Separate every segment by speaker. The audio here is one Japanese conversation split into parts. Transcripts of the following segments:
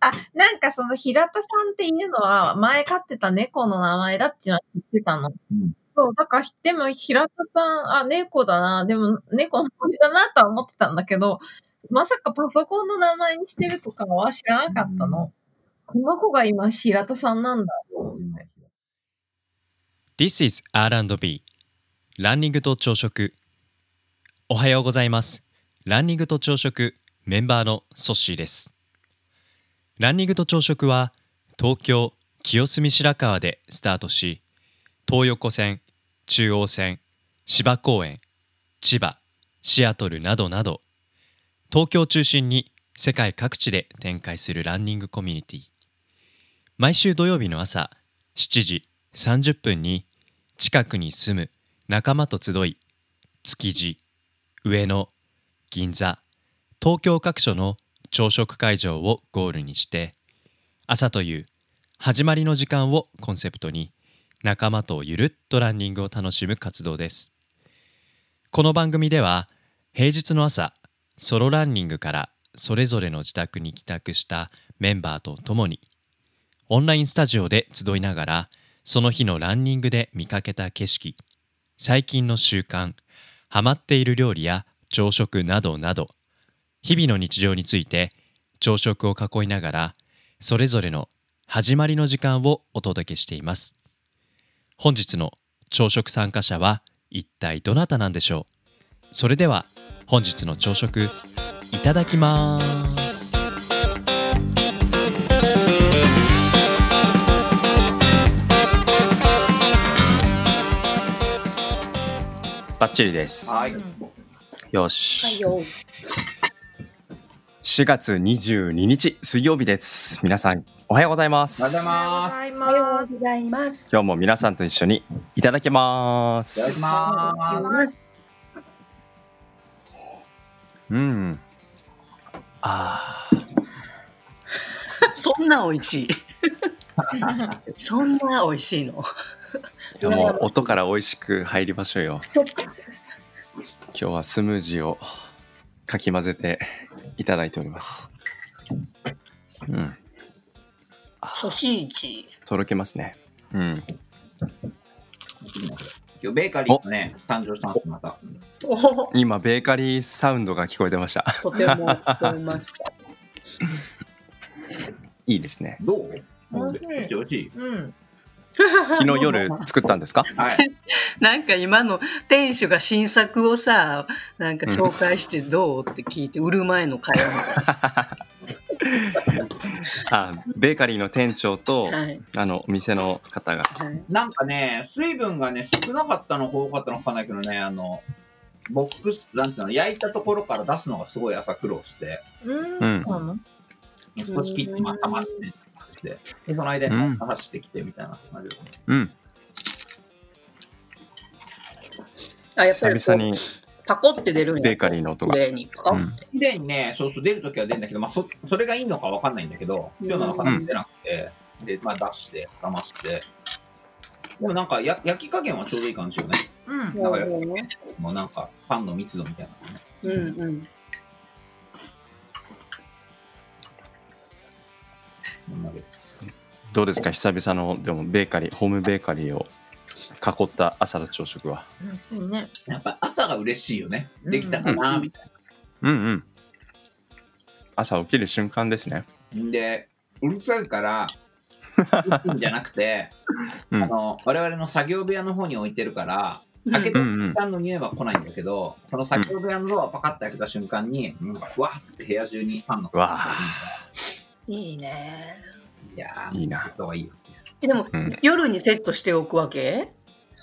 Speaker 1: あ、なんかその平田さんっていうのは前飼ってた猫の名前だっていうのは知ってたの。
Speaker 2: うん。
Speaker 1: そう、だから、でも平田さん、あ、猫だな、でも猫の名前だなとは思ってたんだけど、まさかパソコンの名前にしてるとかは知らなかったの。この子が今平田さんなんだ。と思って。
Speaker 3: This is R&B. ランニングと朝食。おはようございます。ランニングと朝食メンバーのソッシーですランニングと朝食は東京清澄白河でスタートし東横線中央線芝公園千葉シアトルなどなど東京中心に世界各地で展開するランニングコミュニティ。毎週土曜日の朝7時30分に近くに住む仲間と集い築地上野銀座東京各所の朝食会場をゴールにして朝という始まりの時間をコンセプトに仲間とゆるっとランニングを楽しむ活動です。この番組では平日の朝ソロランニングからそれぞれの自宅に帰宅したメンバーと共にオンラインスタジオで集いながらその日のランニングで見かけた景色最近の習慣ハマっている料理や朝食などなど日々の日常について朝食を囲いながらそれぞれの始まりの時間をお届けしています本日の朝食参加者は一体どなたなんでしょう？それでは本日の朝食いただきます
Speaker 4: バッチリです。
Speaker 2: はい。
Speaker 4: よし。
Speaker 5: よ。
Speaker 4: 4月22日水曜日です。皆さんおはようございます。
Speaker 2: おはようございます。
Speaker 1: はい、
Speaker 5: おはようございます。
Speaker 4: 今日も皆さんと一緒にいただきま
Speaker 2: いただき
Speaker 4: す。
Speaker 2: ます。
Speaker 4: うん。あ
Speaker 5: そんな美味しい。そんな美味しいの。
Speaker 4: あ、いやもう音から美味しく入りましょうよ。今日はスムージーをかき混ぜていただいております。うん、
Speaker 5: ソシージ。
Speaker 4: とろけますね。うん。
Speaker 2: 今日ベーカリーがね、誕生したんです、また。
Speaker 5: お
Speaker 4: 今ベーカリーサウンドが聞こえてました。
Speaker 5: とても聞こえました。
Speaker 4: いいですね。
Speaker 2: どう？
Speaker 1: 美味しい
Speaker 2: しい。
Speaker 1: うん。
Speaker 4: 昨日夜 作ったんですか？
Speaker 2: はい。
Speaker 5: なんか今の店主が新作をさ、なんか紹介してどうって聞いて、売る前の会話
Speaker 4: あ、ベーカリーの店長と。
Speaker 5: はい。
Speaker 4: あのお店の方が
Speaker 5: はい。
Speaker 2: なんかね、水分がね、少なかったのか多かったのかわかんないけどね、あの、ボックス、なんていうの、焼いたところから出すのがすごい朝苦労して、
Speaker 1: うん。
Speaker 4: うん
Speaker 2: 少し切って、まあ、冷まして、で、その間に
Speaker 4: うん
Speaker 2: 走ってきてみたいな感じで。
Speaker 4: うん
Speaker 5: あ、やっぱりこ
Speaker 4: 久々に
Speaker 5: うパコって出るんや
Speaker 4: ベーカリーの音が
Speaker 5: 綺麗にパコ
Speaker 4: うん
Speaker 5: って。
Speaker 2: 綺麗にね、そうそう出るときは出るんだけど、まあそ、それがいいのかわかんないんだけど、今日の中で出なくて、で、まあ出して、冷まして。でもなんかや焼き加減はちょうどいい感じよね。
Speaker 1: うん。
Speaker 2: なんかやもうなんかパンの密度みたいなのね。
Speaker 5: うんうん。
Speaker 4: どうですか？久々のでもベーカリーホームベーカリーを囲った朝の朝食は。
Speaker 1: 美味しいね。
Speaker 2: やっぱ朝が嬉しいよね。できたかな、みたい
Speaker 4: うんうん。朝起きる瞬間ですね。
Speaker 2: な。んで、うるさいから、1分じゃなくて、
Speaker 4: うん。
Speaker 2: あの、我々の作業部屋の方に置いてるから、開けた瞬間の匂いは来ないんだけど、その作業部屋のドアをパカッと開けた瞬間に、なんかふわって部屋中にパンの
Speaker 4: わ
Speaker 5: いいね。
Speaker 2: いやー、
Speaker 4: いいな。
Speaker 2: いいよ。
Speaker 5: えでも、
Speaker 4: うん。
Speaker 5: 夜にセットしておくわけ？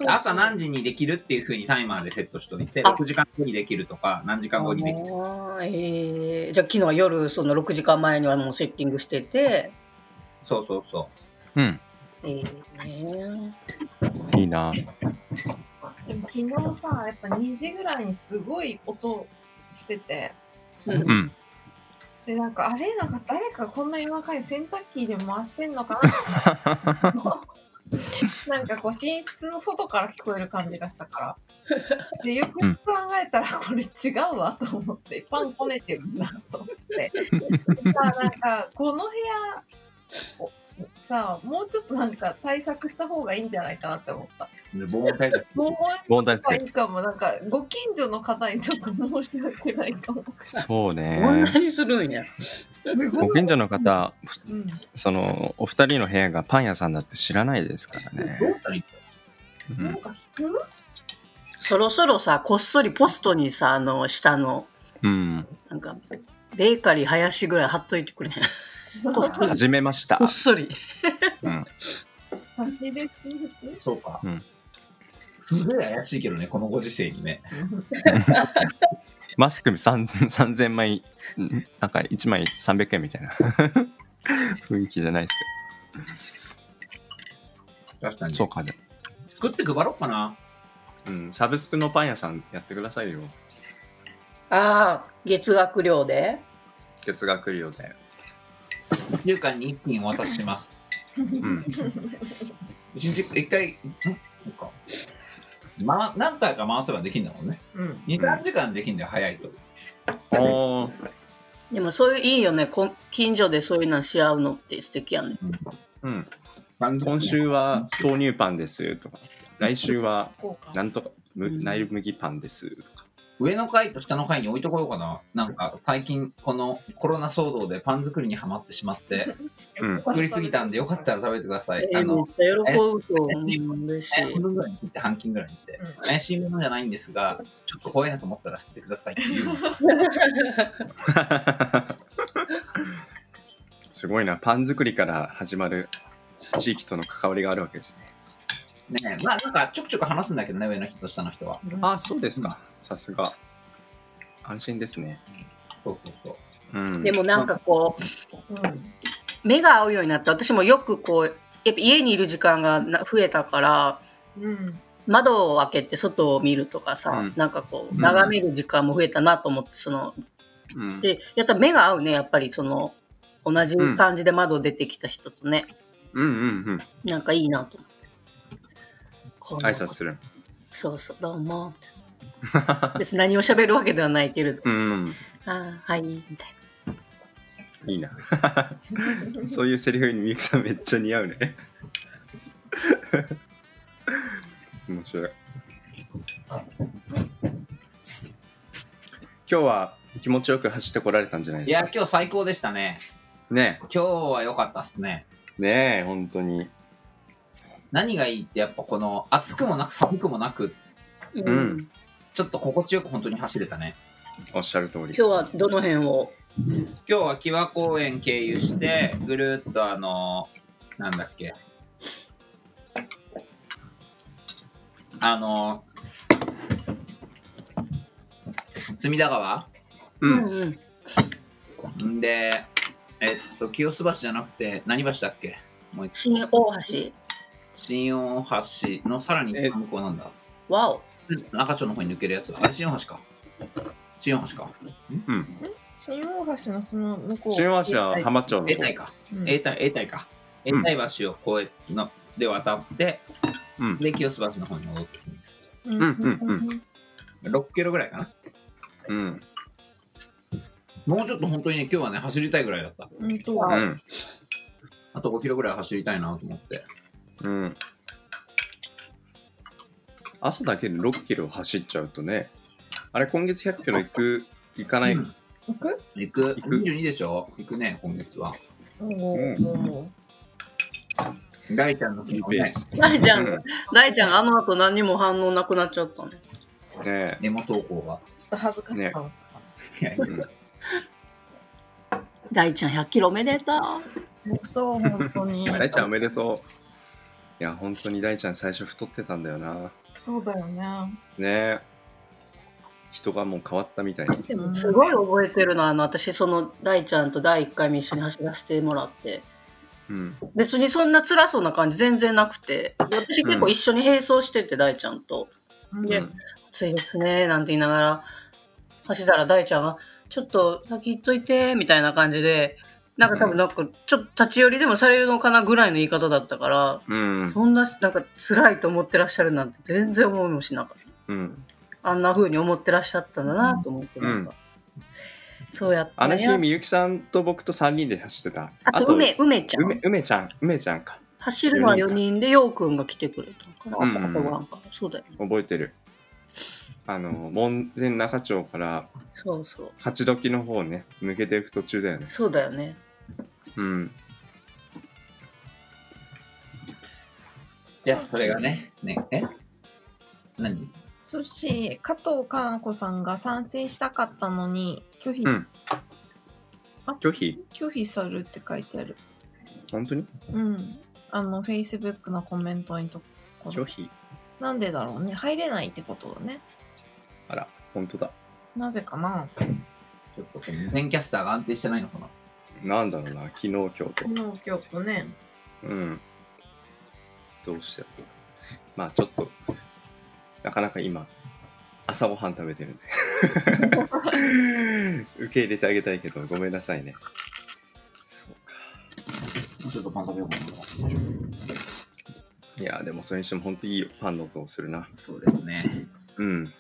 Speaker 2: 朝何時にできるっていうふうにタイマーでセットしておいて、
Speaker 5: あ。
Speaker 2: 6時間後にできるとか、何時間後にできる。
Speaker 5: あーえー、じゃあ昨日は夜その6時間前にはもうセッティングしてて、
Speaker 2: そうそうそ
Speaker 4: う。ん。
Speaker 5: えー。ね、
Speaker 4: いいな。
Speaker 1: でも昨日さ、やっぱ2時ぐらいにすごい音してて、
Speaker 5: うん。
Speaker 4: うん
Speaker 1: で、なんか、あれなんか誰かこんな夜中に洗濯機で回してんのかななんかこう寝室の外から聞こえる感じがしたから。で、よく考えたらこれ違うわと思って、パンこねてるんだと思って。さあなんか、この部屋、おさあ、もうちょっとなんか対策した方がいいんじゃないかなって思った。
Speaker 2: で防音対策
Speaker 1: もう
Speaker 4: 問題
Speaker 1: がいいかも、なんか、ご近所の方にちょっと申し訳ないかも。
Speaker 4: そう
Speaker 5: こん
Speaker 4: ね
Speaker 5: な。にするんや。
Speaker 4: ご近所の方、
Speaker 1: うん。
Speaker 4: その、お二人の部屋がパン屋さんだって知らないですからね
Speaker 2: ど。うしたらいい
Speaker 4: うん
Speaker 1: なんか引く？
Speaker 5: そろそろさ、こっそりポストにさ、あの、下の、
Speaker 4: うん。
Speaker 5: なんか、ベーカリー林ぐらい貼っといてくれへん？こっそり。
Speaker 4: 始めました
Speaker 5: こっ。そり。
Speaker 4: うん。
Speaker 2: そうか。
Speaker 4: うん
Speaker 2: すごい怪しいけどね、このご時世にね。
Speaker 4: マスク3 3000枚、んなんか1枚300円みたいな 雰囲気じゃないです
Speaker 2: 確かに。
Speaker 4: けど。そうかね。
Speaker 2: 作って配ろうかな。
Speaker 4: うん。サブスクのパン屋さんやってくださいよ。
Speaker 5: ああ、月額料で？
Speaker 4: 月額料で。
Speaker 2: 1週間に1品お渡しします。
Speaker 4: うん。
Speaker 2: 一日一回。まあ、何回か回せばできるんだもんね。
Speaker 1: うん。
Speaker 2: 2、3時間できるんだよ、早いと。
Speaker 5: でもそういういいよね。こ近所でそういうのし合うのって素敵やね。
Speaker 4: うん。
Speaker 2: 30
Speaker 4: 今週は豆乳パンですとか、来週は。なんとか、む
Speaker 5: うん
Speaker 4: ナイル麦パンですとか。
Speaker 2: 上の階と下の階に置いとこようかな。なんか、最近、このコロナ騒動でパン作りにはまってしまって、
Speaker 4: うん。
Speaker 2: 作りすぎたんで、よかったら食べてください。
Speaker 5: えー、めっ
Speaker 2: あの、
Speaker 5: ちゃ喜ぶと思う嬉しい。
Speaker 2: 半分ぐらいに切って半斤ぐらいにして
Speaker 1: うん、
Speaker 2: 怪しいものじゃないんですが、ちょっと怖いなと思ったら捨ててくださいっていう。
Speaker 4: すごいな。パン作りから始まる地域との関わりがあるわけですね。
Speaker 2: ねえまあなんかちょくちょく話すんだけどね、上の人と下の人は。
Speaker 4: あ、そうですか。さすが。安心ですね。
Speaker 2: そうそうそう。
Speaker 4: うん。
Speaker 5: でもなんかこう、
Speaker 1: うん。
Speaker 5: 目が合うようになって、私もよくこう、やっぱ家にいる時間がな増えたから、
Speaker 1: うん。
Speaker 5: 窓を開けて外を見るとかさ、
Speaker 4: うん
Speaker 5: なんかこう、
Speaker 4: うん
Speaker 5: 眺める時間も増えたなと思って、その、
Speaker 4: うん、
Speaker 5: で、やったら目が合うね、やっぱりその、同じ感じで窓出てきた人とね、
Speaker 4: うんうんうん。
Speaker 5: なんかいいなと思って。
Speaker 4: 挨拶する。
Speaker 5: そうそう、どうも。別に何を喋るわけではないけれど、
Speaker 4: うん。
Speaker 5: ああ、はい、みたい
Speaker 4: いいな。そういうセリフにみゆきさんめっちゃ似合うね。面白い。今日は気持ちよく走ってこられたんじゃない
Speaker 2: い
Speaker 4: ですか？、
Speaker 2: や今日最高でしたね。
Speaker 4: ね
Speaker 2: 今日は良かったっすね。
Speaker 4: え、ねえ、本当に。
Speaker 2: 何がいいってやっぱこの暑くもなく寒くもなく、
Speaker 5: な。
Speaker 4: うん
Speaker 2: ちょっと心地よく本当に走れたね。
Speaker 4: おっしゃる通り。
Speaker 5: 今日はどの辺を？
Speaker 2: 今日は木和公園経由して、ぐるっとあの、なんだっけ。あの、隅田川？
Speaker 4: うん。
Speaker 5: うん。
Speaker 2: んで、えっと、清洲橋じゃなくて、何橋だっけ？もう一
Speaker 5: 新大橋。
Speaker 2: 新大橋のさらに
Speaker 4: え
Speaker 2: 向こうなんだ。
Speaker 5: わお。
Speaker 2: 中町の方に抜けるやつ。あれ、新大橋か。新大橋か。
Speaker 4: うん。
Speaker 1: 新大橋のその向こう。
Speaker 4: 新大橋は浜町の方。
Speaker 2: 永代か。
Speaker 1: うん
Speaker 2: 永代、永代か。永
Speaker 4: うん
Speaker 2: 代橋を越えの、で渡って、
Speaker 4: うん。
Speaker 2: で、清洲橋の方に戻ってくる。
Speaker 1: うん
Speaker 4: うんうん
Speaker 2: 6キロぐらいかな。
Speaker 4: うん。
Speaker 2: もうちょっと本当にね、今日はね、走りたいぐらいだった。
Speaker 1: うんと
Speaker 4: うん。
Speaker 2: あと5キロぐらい走りたいなと思って。
Speaker 4: うん。朝だけで6キロ走っちゃうとね、あれ今月100キロ行く、行かない、
Speaker 2: うん
Speaker 1: 行く？
Speaker 2: 行く。
Speaker 4: 行く
Speaker 2: 22でしょ？行くね、今月は。
Speaker 1: おー
Speaker 2: 大ちゃんの
Speaker 4: い
Speaker 2: 日のね、
Speaker 4: いペース。
Speaker 5: 大ちゃん、
Speaker 4: うん
Speaker 5: 大ちゃん、あの後何にも反応なくなっちゃったね。
Speaker 4: ね
Speaker 2: デモ投稿が。
Speaker 1: ちょっと恥ずかしかった。
Speaker 5: 大ちゃん100キロおめでとう。
Speaker 1: 本当、本当に。
Speaker 4: 大ちゃんおめでとう。いや、本当に大ちゃん最初太ってたんだよな。
Speaker 1: そうだよね。
Speaker 4: ねえ。人がもう変わったみたいに。
Speaker 5: でもすごい覚えてるのはあの私その大ちゃんと第1回目一緒に走らせてもらって
Speaker 4: うん。
Speaker 5: 別にそんな辛そうな感じ全然なくて私結構一緒に並走してて大ちゃんと
Speaker 1: うん
Speaker 5: で「暑いですね」なんて言いながら走ったら大ちゃんが「ちょっと先行っといて」みたいな感じでなんか多分なんかちょっと立ち寄りでもされるのかなぐらいの言い方だったから、
Speaker 4: うん。
Speaker 5: そんななんか辛いと思ってらっしゃるなんて全然思いもしなかった。
Speaker 4: うん。
Speaker 5: あんな風に思ってらっしゃったんだなと思って、なんか、そうやった
Speaker 4: あの日、みゆきさんと僕と3人で走ってた。
Speaker 5: あと梅、梅ちゃん。
Speaker 4: 梅、梅ちゃん、梅ちゃんか。
Speaker 5: 走るのは4人で、ようくんが来てくれたのかな。
Speaker 4: うんうん
Speaker 5: そうだよね。
Speaker 4: 覚えてる。あの、門前仲町から
Speaker 5: そうそう。
Speaker 4: 勝ち時の方ね、抜けていく途中だよね。
Speaker 5: そうだよね。
Speaker 4: うん。
Speaker 2: じゃあ、それがね、ね、え？何？
Speaker 1: そして、加藤かな子さんが賛成したかったのに、拒否、
Speaker 4: うん拒否？
Speaker 1: 拒否されるって書いてある。
Speaker 4: 本当に？
Speaker 1: うん。あの、Facebook のコメントにと。
Speaker 4: 拒否？
Speaker 1: なんでだろうね。入れないってことだね。
Speaker 4: あら、本当だ。
Speaker 1: なぜかな
Speaker 2: ちょっとこの無線キャスターが安定してないのかな
Speaker 4: なんだろうな、昨日、今日と。
Speaker 1: 昨日、今日とね。
Speaker 4: うん。どうして。まあちょっと、なかなか今、朝ごはん食べてるんで。受け入れてあげたいけど、ごめんなさいね。そうか。
Speaker 2: もうちょっとパン食べようかな。
Speaker 4: いや、でもそれにしても本当いいよ。パンの音をするな。
Speaker 2: そうですね。
Speaker 4: うん。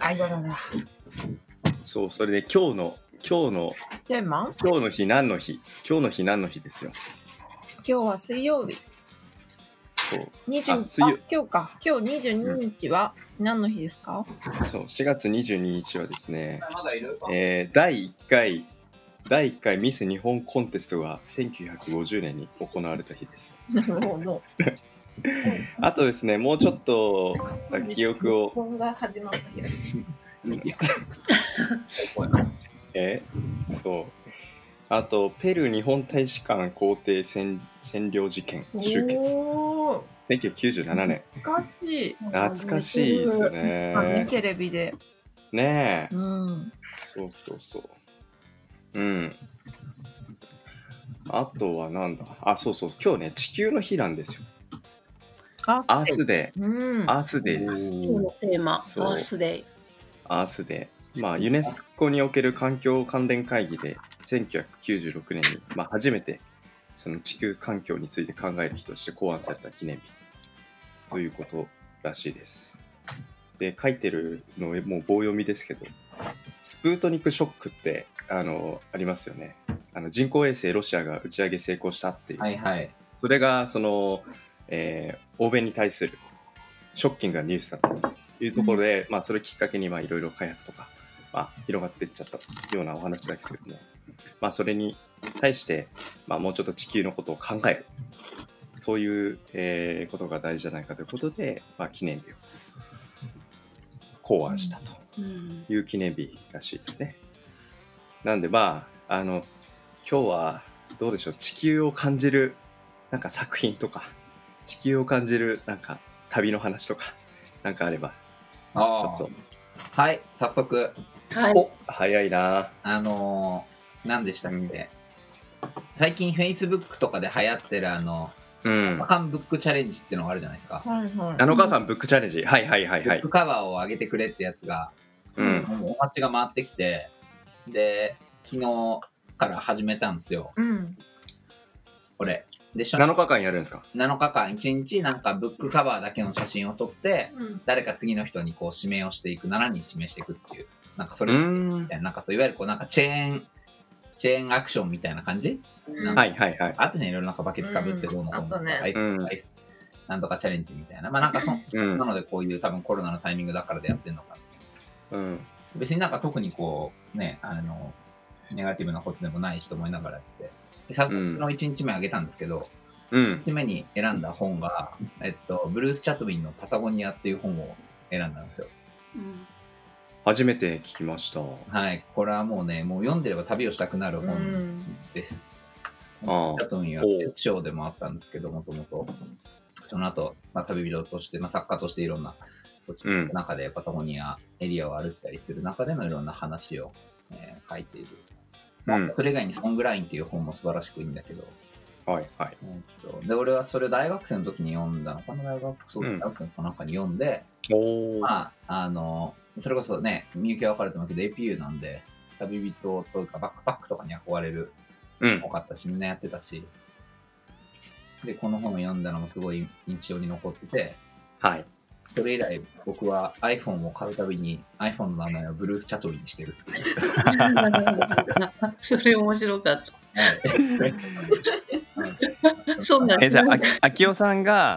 Speaker 1: あ、いやだな。
Speaker 4: そう、それで今日の、今日の、
Speaker 1: テーマ？
Speaker 4: 今日の日何の日？今日の日何の日ですよ。
Speaker 1: 今日は水曜日。
Speaker 4: そう。
Speaker 1: 20
Speaker 4: あ水曜
Speaker 1: あ今日か。今日22日は何の日ですか、
Speaker 4: そう、4月22日はですね、
Speaker 2: まだいる
Speaker 4: えー第1回、第1回ミス日本コンテストが1950年に行われた日です。
Speaker 1: なるほど。
Speaker 4: あとですね、もうちょっと記憶を、えーそう。あと、ペルー日本大使館皇帝占占領事件終結。
Speaker 1: おー
Speaker 4: 1997年。
Speaker 1: 懐かしい。
Speaker 4: 懐かしいですよね。
Speaker 1: テレビで。
Speaker 4: ねえ。
Speaker 1: うん。
Speaker 4: そうそうそう。うん。あとはなんだあ、そうそう。今日ね、地球の日なんですよ。
Speaker 1: あ
Speaker 4: アースデ
Speaker 1: うん
Speaker 4: ー。。アースデーです。
Speaker 5: 今日のテーマ、ア
Speaker 4: そう
Speaker 5: ースデイ。
Speaker 4: アースデー。まあ、ユネスコにおける環境関連会議で、1996年に、まあ、初めて、その地球環境について考える日として考案された記念日ということらしいです。で、書いてるの、もう棒読みですけど、スプートニクショックって、あの、ありますよね。あの人工衛星ロシアが打ち上げ成功したっていう。
Speaker 2: はいはい。
Speaker 4: それが、その、えー欧米に対するショッキングなニュースだったというところで、まあ、それをきっかけに、いろいろ開発とか、まあ、広がっていっちゃったようなお話なんですけども、まあ、それに対して、まあ、もうちょっと地球のことを考える。そういう、えーことが大事じゃないかということで、まあ、記念日を考案したと。いう記念日らしいですね。なんでまあ、あの、今日はどうでしょう、地球を感じるなんか作品とか、地球を感じるなんか旅の話とか、なんかあれば、
Speaker 2: あ
Speaker 4: ちょっと、
Speaker 2: あ。はい、早速。
Speaker 5: はい。
Speaker 4: お早いな
Speaker 2: あのー、何でしたっけ、最近 Facebook とかで流行ってるあの、
Speaker 4: うん
Speaker 2: ア。カンブックチャレンジっていうのがあるじゃないですか。
Speaker 1: はいはい。
Speaker 4: 7日間ブックチャレンジ。はいはいはいはい
Speaker 2: ブック。カバーを上げてくれってやつが、
Speaker 4: うん。
Speaker 2: もうお待ちが回ってきて、で、昨日から始めたんですよ、
Speaker 1: うん。
Speaker 2: これ。で、初
Speaker 4: 7日間やるんですか
Speaker 2: ？7日間、1日なんかブックカバーだけの写真を撮って、
Speaker 1: うん。
Speaker 2: 誰か次の人にこう指名をしていく、7人指名していくっていう、なんかそうれ
Speaker 4: ー
Speaker 2: み
Speaker 4: ん
Speaker 2: た。いな、なんかそういわゆるこうなんかチェーン、チェーンアクションみたいな感じ？
Speaker 1: うん
Speaker 4: はいはいはい。
Speaker 2: あったじゃん、いろいろなんかバケツかぶってどうのこうの
Speaker 1: うんあったね
Speaker 2: アイス
Speaker 4: うん
Speaker 2: アイスなんとかチャレンジみたいな。まあなんかそ、
Speaker 4: うん
Speaker 2: な。のでこういう多分コロナのタイミングだからでやってんのか。
Speaker 4: うん。
Speaker 2: 別になんか特にこう、ね、あの、ネガティブなことでもないしと思いながらやって。で早速
Speaker 4: うん
Speaker 2: の1日目あげたんですけど、
Speaker 4: うん
Speaker 2: 1。日目に選んだ本が、えっと、ブルース・チャットウィンのパタゴニアっていう本を選んだんですよ。
Speaker 5: うん
Speaker 4: 初めて聞きました。
Speaker 2: はい。これはもうね、もう読んでれば旅をしたくなる
Speaker 1: う
Speaker 2: 本
Speaker 1: ん。
Speaker 2: です。チャットウィンは鉄賞でもあったんですけど、もともと。その後、まあ、旅人として、まあ、作家としていろんな土地の中でパタゴニアエリアを歩いたりする中でのいろんな話を、えー書いている。
Speaker 4: うん。
Speaker 2: それ以外にソングラインっていう本も素晴らしくいいんだけど、
Speaker 4: はいはい。
Speaker 2: えーっとで俺はそれ大学生の時に読んだのかな？大学そう
Speaker 4: うん
Speaker 2: 大学生のかなんかに読んで、
Speaker 4: おー。
Speaker 2: まあ、あの、それこそね、みゆきは分かると思うけど、APU なんで、旅人というかバックパックとかに憧れる
Speaker 4: うん
Speaker 2: 多かったし、みんなやってたし。で、この本を読んだのもすごい印象に残ってて、
Speaker 4: はい。
Speaker 2: それ以来僕は iPhone を買うたびに iPhone の名前をブルースチャトリーにしてる。
Speaker 5: それ面白かった。
Speaker 2: はい
Speaker 5: そんなん
Speaker 4: え、じゃあ、あ秋代さんが、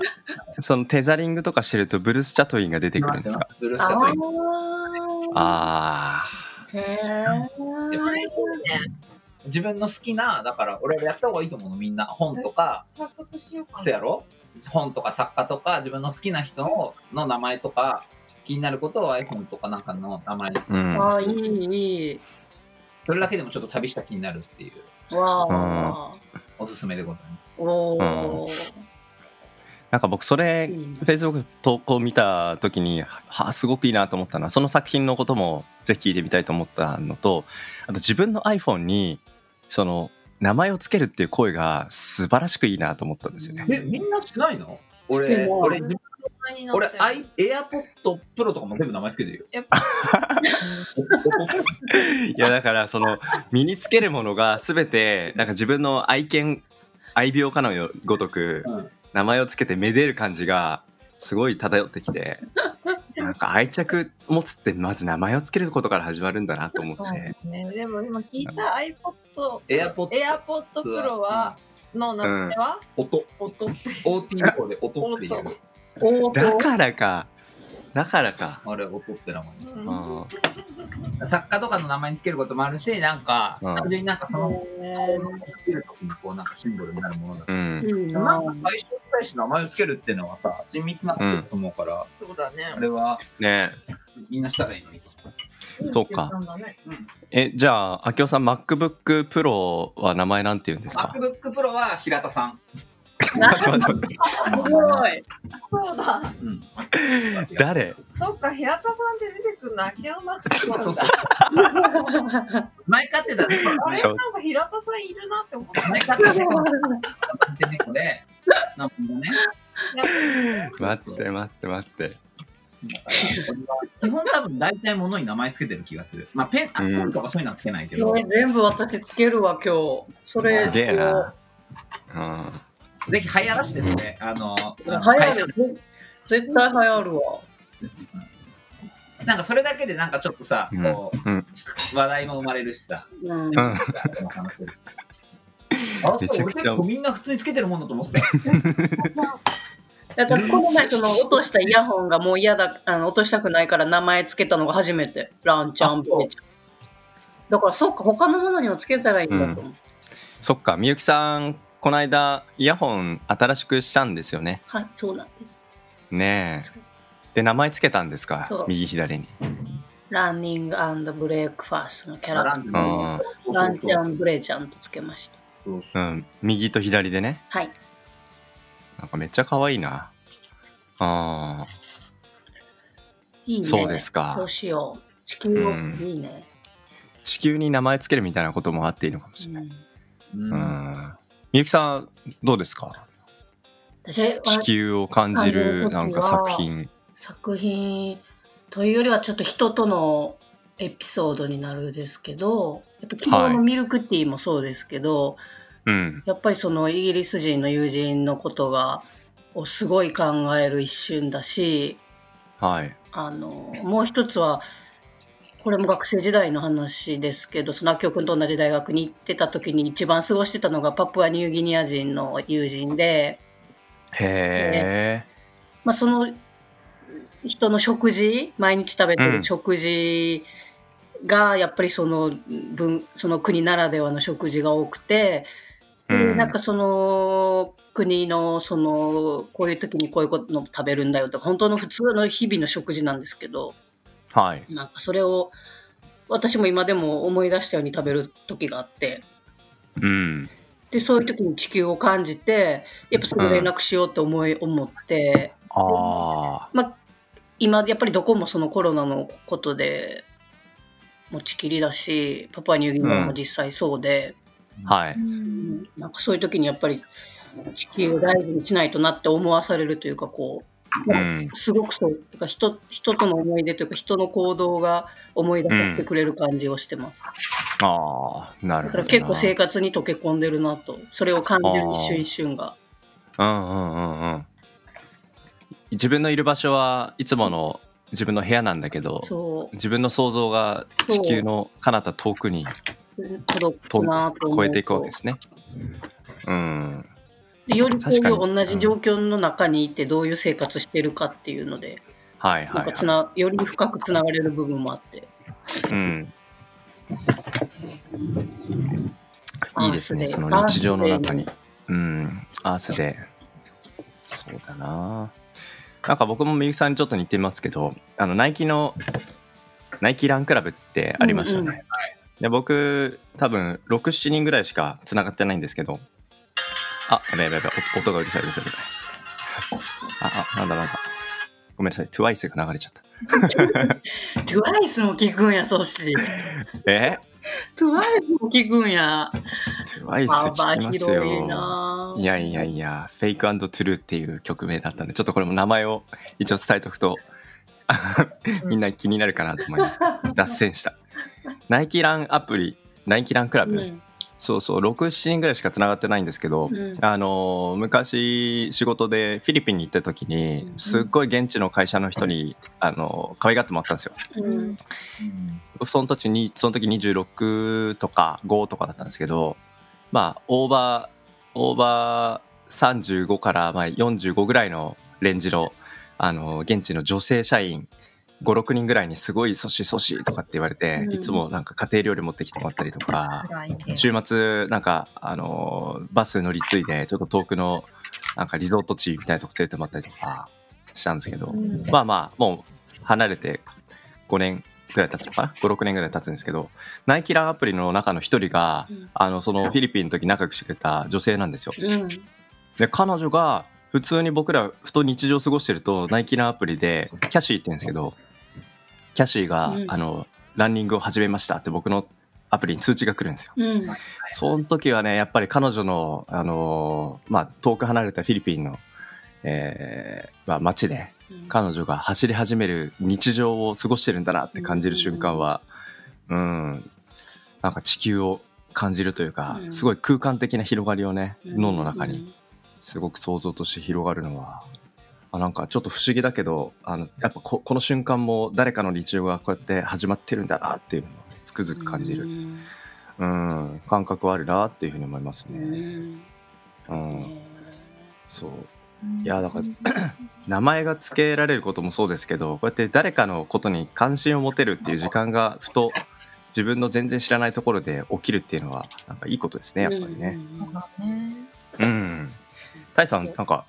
Speaker 4: そのテザリングとかしてると、ブルース・チャトリンが出てくるんですか？
Speaker 2: ブルースチャトリー。
Speaker 5: あ
Speaker 4: あ
Speaker 5: ーへえ。
Speaker 1: それいいね。
Speaker 2: 自分の好きな、だから俺やった方がいいと思うの、みんな。本とか、
Speaker 1: 早速しようかな。
Speaker 2: そうやろ？本とか作家とか、自分の好きな人のの名前とか、気になることを iPhone とかなんかの名前、
Speaker 4: ー。うん。
Speaker 5: ああ、いい、いい。
Speaker 2: それだけでもちょっと旅した気になるっていう、
Speaker 5: わあ。
Speaker 2: おすすめでございます。
Speaker 5: おお。
Speaker 4: なんか僕、それ、
Speaker 5: いいね
Speaker 4: Facebook 投稿見た時に、はすごくいいなと思ったのは、その作品のこともぜひ聞いてみたいと思ったのと、あと自分の iPhone に、その、名前をつけるっていう声が素晴らしくいいなと思ったんですよね。
Speaker 2: え、みんなしないの？俺、俺、俺、
Speaker 1: 前に乗ってる
Speaker 2: i、AirPod Pro とかも全部名前つけてるよ。
Speaker 1: やっぱ。
Speaker 4: いやだからその身につけるものが全てなんか自分の愛犬愛病かのごとく
Speaker 2: うん。
Speaker 4: 名前をつけてめでる感じがすごい漂ってきてなんか愛着持つってまず名前をつけることから始まるんだなと思って。
Speaker 1: すね。でも今聞いた iPod、
Speaker 2: AirPod
Speaker 1: AirPod Pro は、の名前は、
Speaker 2: 音。
Speaker 1: 音。って。
Speaker 2: OT の方で音っていう。
Speaker 5: お
Speaker 4: だからかだからか、
Speaker 2: あれ、音って名前にして。
Speaker 4: うん。
Speaker 2: 作家とかの名前につけることもあるし、なんか、
Speaker 4: うん。
Speaker 2: 単純になんかその、
Speaker 5: へ
Speaker 2: つけるときにこうなんかシンボルになるものだ
Speaker 4: う。
Speaker 5: ー
Speaker 4: ん、
Speaker 2: なん
Speaker 5: な
Speaker 2: か最初に対して名前をつけるっていうのはさ、親密なことだと思うから、
Speaker 1: そうだね。
Speaker 2: あ。れは
Speaker 4: ね。
Speaker 2: みんなしたらいいのに。
Speaker 4: そうかえじゃあ明夫さん MacBook Pro は名前なんて言うんですか
Speaker 2: ？MacBook Pro は平田さん。
Speaker 4: 待って待って
Speaker 5: すごい。
Speaker 1: そうだ。
Speaker 2: うん。
Speaker 4: 誰？
Speaker 1: そうか、平田さんって出てくるの、秋山マックスなんだ。
Speaker 2: 前飼ってた猫
Speaker 1: あれ、なんか平田さんいるなって思った。
Speaker 2: 前飼ってた猫平田さんって猫で、なんかね、
Speaker 4: 待って待って待って
Speaker 2: 基本多分大体物に名前つけてる気がする。まあペン、あとかそういうのはつけないけど、
Speaker 5: ね全部私つけるわ、今日。それ。
Speaker 4: すげえな。うん
Speaker 2: ぜひ流行らしてそれ、あの、
Speaker 5: 流行る。絶対流行るわ。
Speaker 2: なんかそれだけでなんかちょっとさ、
Speaker 4: うん
Speaker 2: こう、
Speaker 4: うん
Speaker 2: 話題も生まれるしさ、
Speaker 5: うん。
Speaker 4: めちゃくちゃ
Speaker 2: みんな普通につけてるもんだと思ってたよ。
Speaker 5: だからこの前その落としたイヤホンがもう嫌だ、あの落としたくないから名前つけたのが初めて。ランちゃん、ベイちゃん。だからそっか、他のものにもつけたらいいんだと思う。
Speaker 4: そっかみゆきさんこの間イヤホン新しくしたんですよね。
Speaker 5: はい、そうなんです。
Speaker 4: ねえ。で名前つけたんですか？
Speaker 5: そう。
Speaker 4: 右左に。
Speaker 5: ランニングブレイクファーストのキャラクタ
Speaker 4: う
Speaker 5: ー。
Speaker 4: ん、
Speaker 5: ランちゃん、ブレイちゃんとつけました。
Speaker 4: うん、右と左でね。
Speaker 5: はい。
Speaker 4: なんかめっちゃ可愛いな。あ
Speaker 5: いいね。
Speaker 4: そうですか。
Speaker 5: そうしよう。地球を、
Speaker 4: うん。
Speaker 5: いいね。
Speaker 4: ー地球に名前つけるみたいなこともあっていいのかもしれない、
Speaker 5: うん。
Speaker 2: うん。
Speaker 4: うん、みゆきさんどうですか？地球を感じるなんか作品。
Speaker 5: 作品というよりはちょっと人とのエピソードになるですけどやっぱ昨日のミルクティーもそうですけど、
Speaker 4: うん。
Speaker 5: やっぱりそのイギリス人の友人のことがをすごい考える一瞬だし
Speaker 4: はい。
Speaker 5: あのもう一つはこれも学生時代の話ですけどその明夫君と同じ大学に行ってた時に一番過ごしてたのがパプアニューギニア人の友人で、
Speaker 4: へえ、
Speaker 5: まあ、その人の食事毎日食べて
Speaker 4: うん。
Speaker 5: る食事がやっぱりその分その国ならではの食事が多くて、で
Speaker 4: うん。
Speaker 5: なんかその国のそのこういう時にこういうことの食べるんだよとか本当の普通の日々の食事なんですけど
Speaker 4: はい。
Speaker 5: なんかそれを私も今でも思い出したように食べる時があって。
Speaker 4: うん。
Speaker 5: でそういう時に地球を感じてやっぱそれ連絡しようと思い、思って。
Speaker 4: あ
Speaker 5: まあ、今やっぱりどこもそのコロナのことで持ちきりだしパプアニューギニアも実際そうで、
Speaker 4: あはい。
Speaker 5: なんかそういう時にやっぱり地球を大事にしないとなって思わされるというかこう
Speaker 4: うん
Speaker 5: すごくそう。てか人人との思い出というか、人の行動が思い出させてくれる感じをしてます。
Speaker 4: ああなるほどな
Speaker 5: だから結構生活に溶け込んでるなと。それを感じる一瞬一瞬が。
Speaker 4: うんうんうんうん自分のいる場所はいつもの自分の部屋なんだけど
Speaker 5: そ
Speaker 4: 自分の想像が地球の彼方遠くに
Speaker 5: う。届くなと。
Speaker 4: 超えていくわけですね。うん
Speaker 5: でよりこういう同じ状況の中にいてどういう生活してるかっていうので、
Speaker 4: はいはい、
Speaker 5: なんかつ
Speaker 4: は
Speaker 5: なより深くつながれる部分もあって。
Speaker 4: い。うん。いいですね、その日常の中に。うん、アースで。そうだな。なんか僕もみゆきさんにちょっと似てますけど、あのナイキのナイキランクラブってありますよね。
Speaker 5: うんうん
Speaker 4: で僕多分67人ぐらいしかつながってないんですけどあやべやべやべお音がうるさいうるさいうるさい。ああなんだなんだ。ごめんなさい。TWICE が流れちゃった。
Speaker 5: TWICE も聞くんや、そし。
Speaker 4: え
Speaker 5: ？TWICE も聞くんや。
Speaker 4: TWICE
Speaker 5: 幅
Speaker 4: 聞きますよ。
Speaker 5: い
Speaker 4: やいやいや、フェイクトゥルーっていう曲名だったんで、ちょっとこれも名前を一応伝えておくと、みんな気になるかなと思いますけど、脱線した。ナイキランアプリ、ナイキランクラブ、
Speaker 5: うん
Speaker 4: そうそう、6、7人ぐらいしか繋がってないんですけど、
Speaker 5: うん。
Speaker 4: あのー昔仕事でフィリピンに行った時に
Speaker 5: う、ん。
Speaker 4: すっごい現地の会社の人に、あのー可愛がってもらったんですよ。
Speaker 5: うん。
Speaker 4: その時に、その時26とか5とかだったんですけど、まあ、オーバー、オーバー35からまあ45ぐらいのレンジの、あの、現地の女性社員5、6人ぐらいにすごい、そしそしとかって言われて、
Speaker 5: うん。
Speaker 4: いつもなんか家庭料理持ってきてもらったりとか、週末なんか、あの、バス乗り継いで、ちょっと遠くの、なんかリゾート地みたいなとこ連れてもらったりとかしたんですけど、
Speaker 5: うん。
Speaker 4: まあまあ、もう離れて5年ぐらい経つのかな ?5、6年ぐらい経つんですけど、ナイキランアプリの中の一人が、
Speaker 5: うん。
Speaker 4: あの、そのフィリピンの時仲良くしてくれた女性なんですよ。
Speaker 5: うん。
Speaker 4: で、彼女が、普通に僕らふと日常過ごしてると、ナイキランアプリで、キャシーって言うんですけど、キャシーが、
Speaker 5: うん。
Speaker 4: あの、ランニングを始めましたって僕のアプリに通知が来るんですよ。
Speaker 5: うん。
Speaker 4: その時はね、やっぱり彼女の、あのーまあ、遠く離れたフィリピンの、えーまあ、街で、彼女が走り始める日常を過ごしてるんだなって感じる瞬間は、うん、なんか地球を感じるというか、
Speaker 5: うん。
Speaker 4: すごい空間的な広がりをね、
Speaker 5: うん。
Speaker 4: 脳の中にすごく想像として広がるのは、あなんかちょっと不思議だけど、あの、やっぱここの瞬間も誰かの日常がこうやって始まってるんだなっていうのをつくづく感じる。
Speaker 5: うん
Speaker 4: うん、感覚はあるなっていうふうに思います
Speaker 5: う
Speaker 4: ね。
Speaker 5: ん
Speaker 4: うん、そう。いやだから 名前が付けられることもそうですけど、こうやって誰かのことに関心を持てるっていう時間がふと自分の全然知らないところで起きるっていうのはなんかいいことですね、やっぱりね。
Speaker 5: うん
Speaker 4: うん。タイさんなんか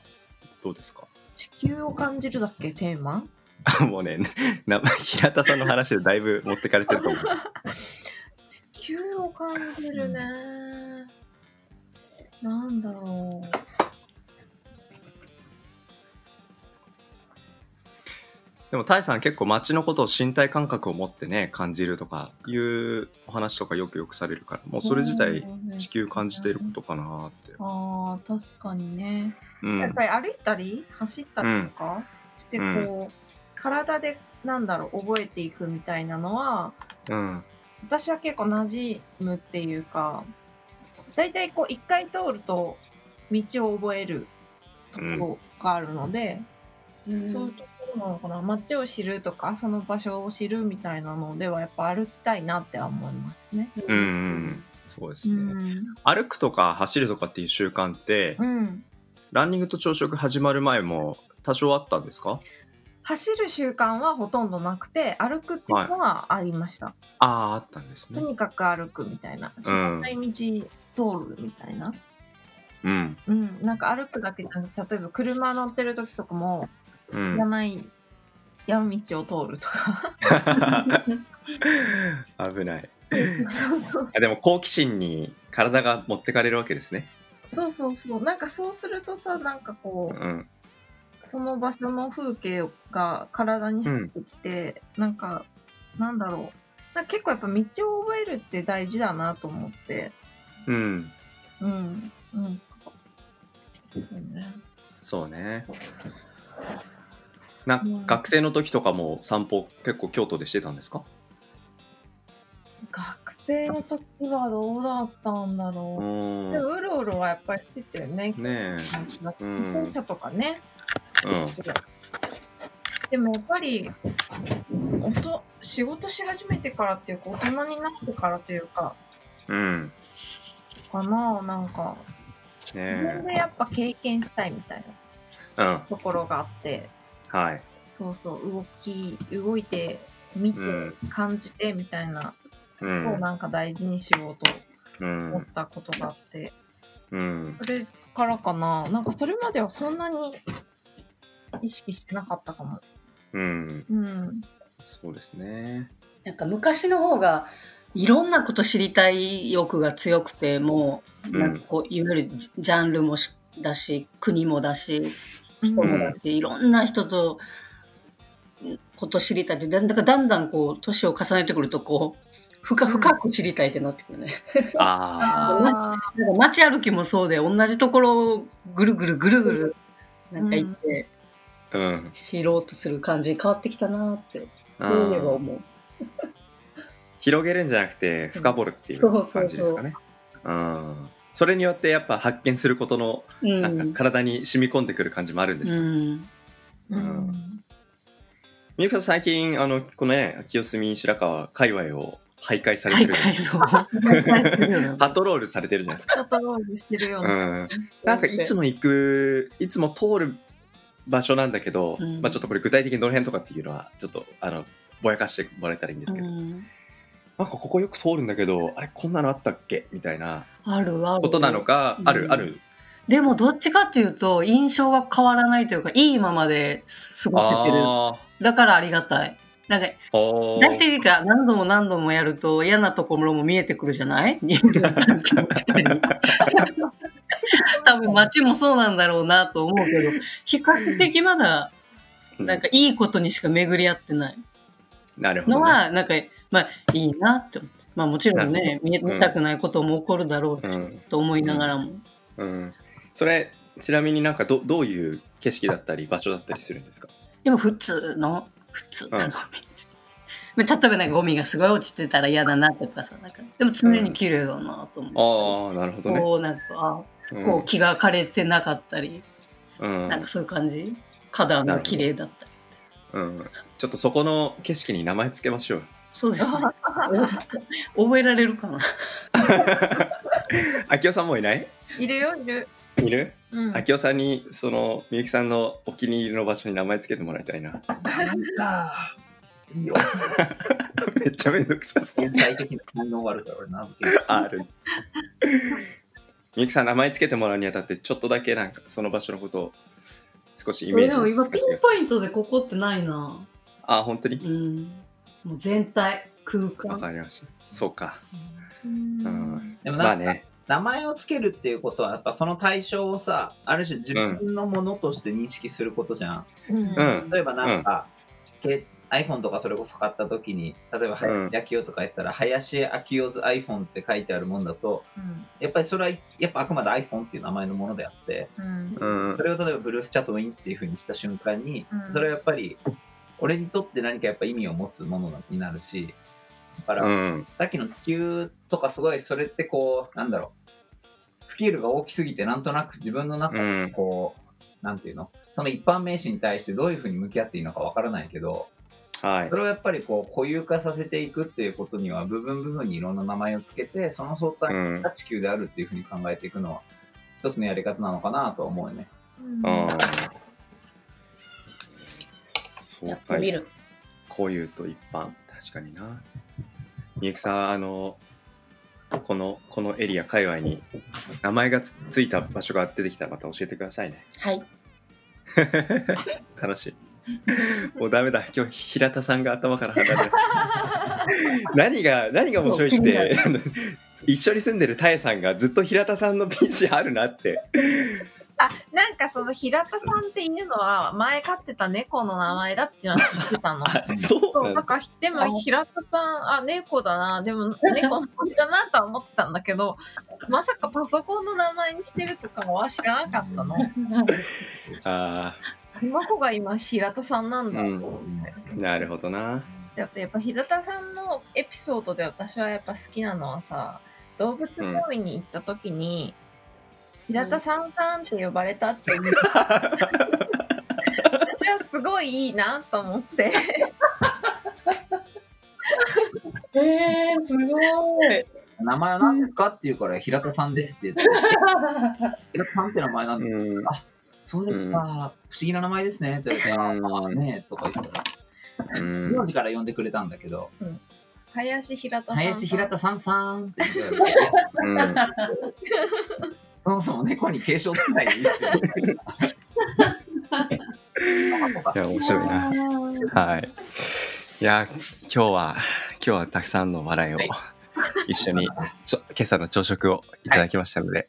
Speaker 4: どうですか？
Speaker 1: 地球を感じるだっけ？テーマ？
Speaker 4: もうね、な 平田さんの話でだいぶ持ってかれてると思う。
Speaker 1: 地球を感じるね。なんだろう。
Speaker 4: でもタイさん結構街のことを身体感覚を持ってね感じるとかいうお話とかよくよくされるからもうそれ自体地球感じていることかなって。
Speaker 1: ああ確かにね、
Speaker 4: うん。
Speaker 1: やっぱり歩いたり走ったりとかしてこう、
Speaker 4: うん
Speaker 1: 体でなんだろう覚えていくみたいなのは
Speaker 4: うん。
Speaker 1: 私は結構馴染むっていうか大体こう一回通ると道を覚えるところがあるので、
Speaker 5: うん
Speaker 1: そういうところなのかな街を知るとかその場所を知るみたいなのではやっぱ歩きたいなって思いますね。
Speaker 4: うんうん。そうです
Speaker 1: う
Speaker 4: ね。
Speaker 1: ん、
Speaker 4: 歩くとか走るとかっていう習慣って、
Speaker 1: うん、
Speaker 4: ランニングと朝食始まる前も多少あったんですか？
Speaker 1: 走る習慣はほとんどなくて歩くっていうのはありました。
Speaker 4: ああ、あったんですね。
Speaker 1: とにかく歩くみたいな知らない道通るみたいな。
Speaker 4: うん。
Speaker 1: うん、なんか歩くだけじゃなくて例えば車乗ってる時とかも
Speaker 4: うん
Speaker 1: 知ら。ない山道を通るとか。
Speaker 4: 危ない。でも好奇心に体が持ってかれるわけですね。
Speaker 1: そうそうそう。なんかそうするとさなんかこう
Speaker 4: うん。
Speaker 1: その場所の風景が体に入ってきて、なんかなんだろう。な結構やっぱ道を覚えるって大事だなと思って。
Speaker 4: うん。
Speaker 1: うん。うんそうね。
Speaker 4: そうね。な
Speaker 1: うん。
Speaker 4: 学生の時とかも散歩結構京都でしてたんですか？
Speaker 1: 学生の時はどうだったんだ
Speaker 4: う
Speaker 1: ろう。
Speaker 4: ん。
Speaker 1: でもうろうろはやっぱりしてたよね。
Speaker 4: ねえ。
Speaker 1: 自
Speaker 4: うん
Speaker 1: 転車とかね。
Speaker 4: うん。
Speaker 1: でもやっぱりおと仕事し始めてからっていうか大人になってからというか。
Speaker 4: うん。
Speaker 1: かななんか。自分
Speaker 4: ね
Speaker 1: でやっぱ経験したいみたい
Speaker 4: えうん。
Speaker 1: なところがあって。
Speaker 4: はい。
Speaker 1: そうそう動き動いて見て、
Speaker 4: うん。
Speaker 1: 感じてみたいなを
Speaker 4: ん。
Speaker 1: なんか大事にしようと
Speaker 4: うん。
Speaker 1: 思ったことがあって、
Speaker 4: うん。
Speaker 1: それからかな。なんかそれまではそんなに意識してなかったかも。
Speaker 4: うん。
Speaker 1: うん。
Speaker 4: そうですね。
Speaker 5: なんか昔の方がいろんなこと知りたい欲が強くてもうなんかこういわゆるジジャンルもしだし国もだし人もだし、いろんな人とんこと知りたいってだんだんだんだんこう年を重ねてくるとこう深深く知りたいってなってくるね。
Speaker 4: あ
Speaker 1: あ
Speaker 5: なんか街歩きもそうで同じところをぐるぐるぐるぐるなんか行って
Speaker 4: あうん。
Speaker 5: 知ろうとする感じに変わってきたなってういえば
Speaker 4: ー
Speaker 5: 思う。
Speaker 4: 広げるんじゃなくて深掘るっていう感じですかね。うん。それによってやっぱ発見することの
Speaker 5: うん。
Speaker 4: なんか体に染み込んでくる感じもあるんですか、
Speaker 5: うん。
Speaker 1: ーうん。
Speaker 4: みゆきさん最近あのこのね清澄白河界隈を徘徊されて
Speaker 5: はい
Speaker 4: るパトロールされてるじゃないですか
Speaker 1: パトロールしてるような。
Speaker 4: うん。なんかいつも行くいつも通る場所なんだけど、
Speaker 5: うん。
Speaker 4: まあちょっとこれ具体的にどの辺とかっていうのはちょっとあのぼやかしてもらえたらいいんですけど、
Speaker 5: うん。
Speaker 4: なんかここよく通るんだけどあれこんなのあったっけみたいな
Speaker 5: あるある。
Speaker 4: ことなのか、
Speaker 5: うん。
Speaker 4: あるある？
Speaker 5: でもどっちかっていうと印象が変わらないというかいいままで過ごせてる。
Speaker 4: あ
Speaker 5: だからありがたい。なんか大体か何度も何度もやると嫌なところも見えてくるじゃない？多分街もそうなんだろうなと思うけど比較的まだなんかいいことにしか巡り合ってない。
Speaker 4: なるほど、ね、
Speaker 5: のはなんかまあいいなって思って。まあもちろん
Speaker 4: な
Speaker 5: ね見たくないことも起こるだろうし、
Speaker 4: うん。
Speaker 5: と思いながらも、
Speaker 4: うん、それちなみになんかどどういう景色だったり場所だったりするんですか？
Speaker 5: でも普通の普通の道、例えばなんかゴミがすごい落ちてたら嫌だなとかさなんかでも常に綺麗だなと思う、
Speaker 4: ああなるほどね、
Speaker 5: こうなんかあ
Speaker 4: うん。
Speaker 5: こう木が枯れてなかったり、
Speaker 4: うん。
Speaker 5: なんかそういう感じ。花壇が綺麗だったり。
Speaker 4: うん、ちょっとそこの景色に名前つけましょう
Speaker 5: そうですね。覚えられるかな。
Speaker 4: 秋代さんもういない？
Speaker 1: いるよ、いる。
Speaker 4: いる？
Speaker 1: うん。
Speaker 4: 秋代さんにそのみゆきさんのお気に入りの場所に名前つけてもらいたいな。
Speaker 2: なんか、いいよ。
Speaker 4: めっちゃめんどくさそう。
Speaker 2: 現代的な反応があるから、俺なん。て
Speaker 4: ある。みゆきさん名前つけてもらうにあたってちょっとだけなんかその場所のことを少しイメージ
Speaker 5: でも今ピンポイントでここってないな。
Speaker 4: あ本当に？
Speaker 5: うん。もう全体空
Speaker 4: わ
Speaker 5: 間
Speaker 4: かりました。そうか。
Speaker 1: うん。
Speaker 4: うん。
Speaker 2: でもなんか、
Speaker 4: まあね
Speaker 2: 名前をつけるっていうことは、やっぱその対象をさ、ある種自分のものとして認識することじゃん。
Speaker 1: うん。
Speaker 4: うん。
Speaker 2: 例えばなんか、け iPhone とかそれこそ買った時に、例えば、
Speaker 4: うん。
Speaker 2: 林明夫とか言ったら、林明夫ズ iPhone って書いてあるもんだと、
Speaker 1: うん。
Speaker 2: やっぱりそれは、やっぱあくまで iPhone っていう名前のものであって、
Speaker 1: うん。
Speaker 4: うん。
Speaker 2: それを例えばブルース・チャットウィンっていう風にした瞬間に、
Speaker 1: うん。
Speaker 2: それはやっぱり、俺にとって何かやっぱ意味を持つものになるし、だから、
Speaker 4: うん。
Speaker 2: さっきの地球とかすごいそれってこうなんだろうスケールが大きすぎてなんとなく自分の中で
Speaker 4: うん。
Speaker 2: こう、なんていうの？その一般名詞に対してどういうふうに向き合っていいのかわからないけど
Speaker 4: はい。
Speaker 2: それをやっぱりこう固有化させていくっていうことには部分部分にいろんな名前をつけてその相対
Speaker 4: うん。
Speaker 2: が地球であるっていうふうに考えていくのは一つのやり方なのかなとは思うよね。
Speaker 4: あー。そう
Speaker 5: やっ
Speaker 4: か
Speaker 5: ぱ見る
Speaker 4: こういうと一般。確かにな。みゆきさんあのこのこのエリア界隈に名前がつついた場所が出てきたらまた教えてくださいね。
Speaker 5: はい。
Speaker 4: 楽しい。もうダメだ。今日平田さんが頭から離れる。何が何が面白いって一緒に住んでるタエさんがずっと平田さんの PC あるなって
Speaker 1: あ、なんかその平田さんっていうのは前飼ってた猫の名前だっていうのは知ってたの。
Speaker 4: あ そう
Speaker 1: そう、
Speaker 4: なんだ
Speaker 1: なんか、でも平田さん、あ、猫だな、でも猫の鳥だなとは思ってたんだけど、まさかパソコンの名前にしてるとかは知らなかったの。
Speaker 4: あー
Speaker 1: この子が今平田さんなんだと
Speaker 4: うん。なるほどな。
Speaker 1: だってやっぱ平田さんのエピソードで私はやっぱ好きなのはさ動物病院に行った時に、平田さんさんって呼ばれたっていう、私はすごいいいなと思って。
Speaker 5: えー、すごい。
Speaker 2: 名前は何ですかって言うから、平田さんですって言って、平田さんって名前なん
Speaker 4: う
Speaker 2: で、
Speaker 4: ん。
Speaker 2: そうですか、不思議な名前ですね。って言われて、ああねとか言ってたら、
Speaker 4: うん。
Speaker 2: 名字から呼んでくれたんだけど、
Speaker 1: 林平田さんさん。
Speaker 2: 林平田さんさんって言われて、
Speaker 4: うん
Speaker 2: そもそも猫に継承つけないでいいですよ。
Speaker 4: いや、面白いな。はい。いや、今日は、今日はたくさんの笑いを
Speaker 2: はい
Speaker 4: 一緒にちょ今朝の朝食をいただきましたので、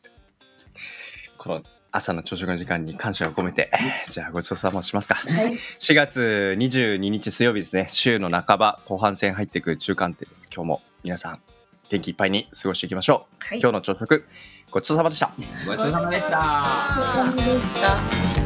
Speaker 4: この朝の朝食の時間に感謝を込めて、じゃあごちそうさましますか。
Speaker 5: はい。
Speaker 4: 4月22日水曜日ですね、週の半ば、後半戦入っていく中間点です。今日も皆さん、元気いっぱいに過ごしていきましょう。
Speaker 1: はい
Speaker 4: 今日の朝食、ごちそうさまでした。
Speaker 2: ごちそうさまでした。
Speaker 5: お疲れ様でした。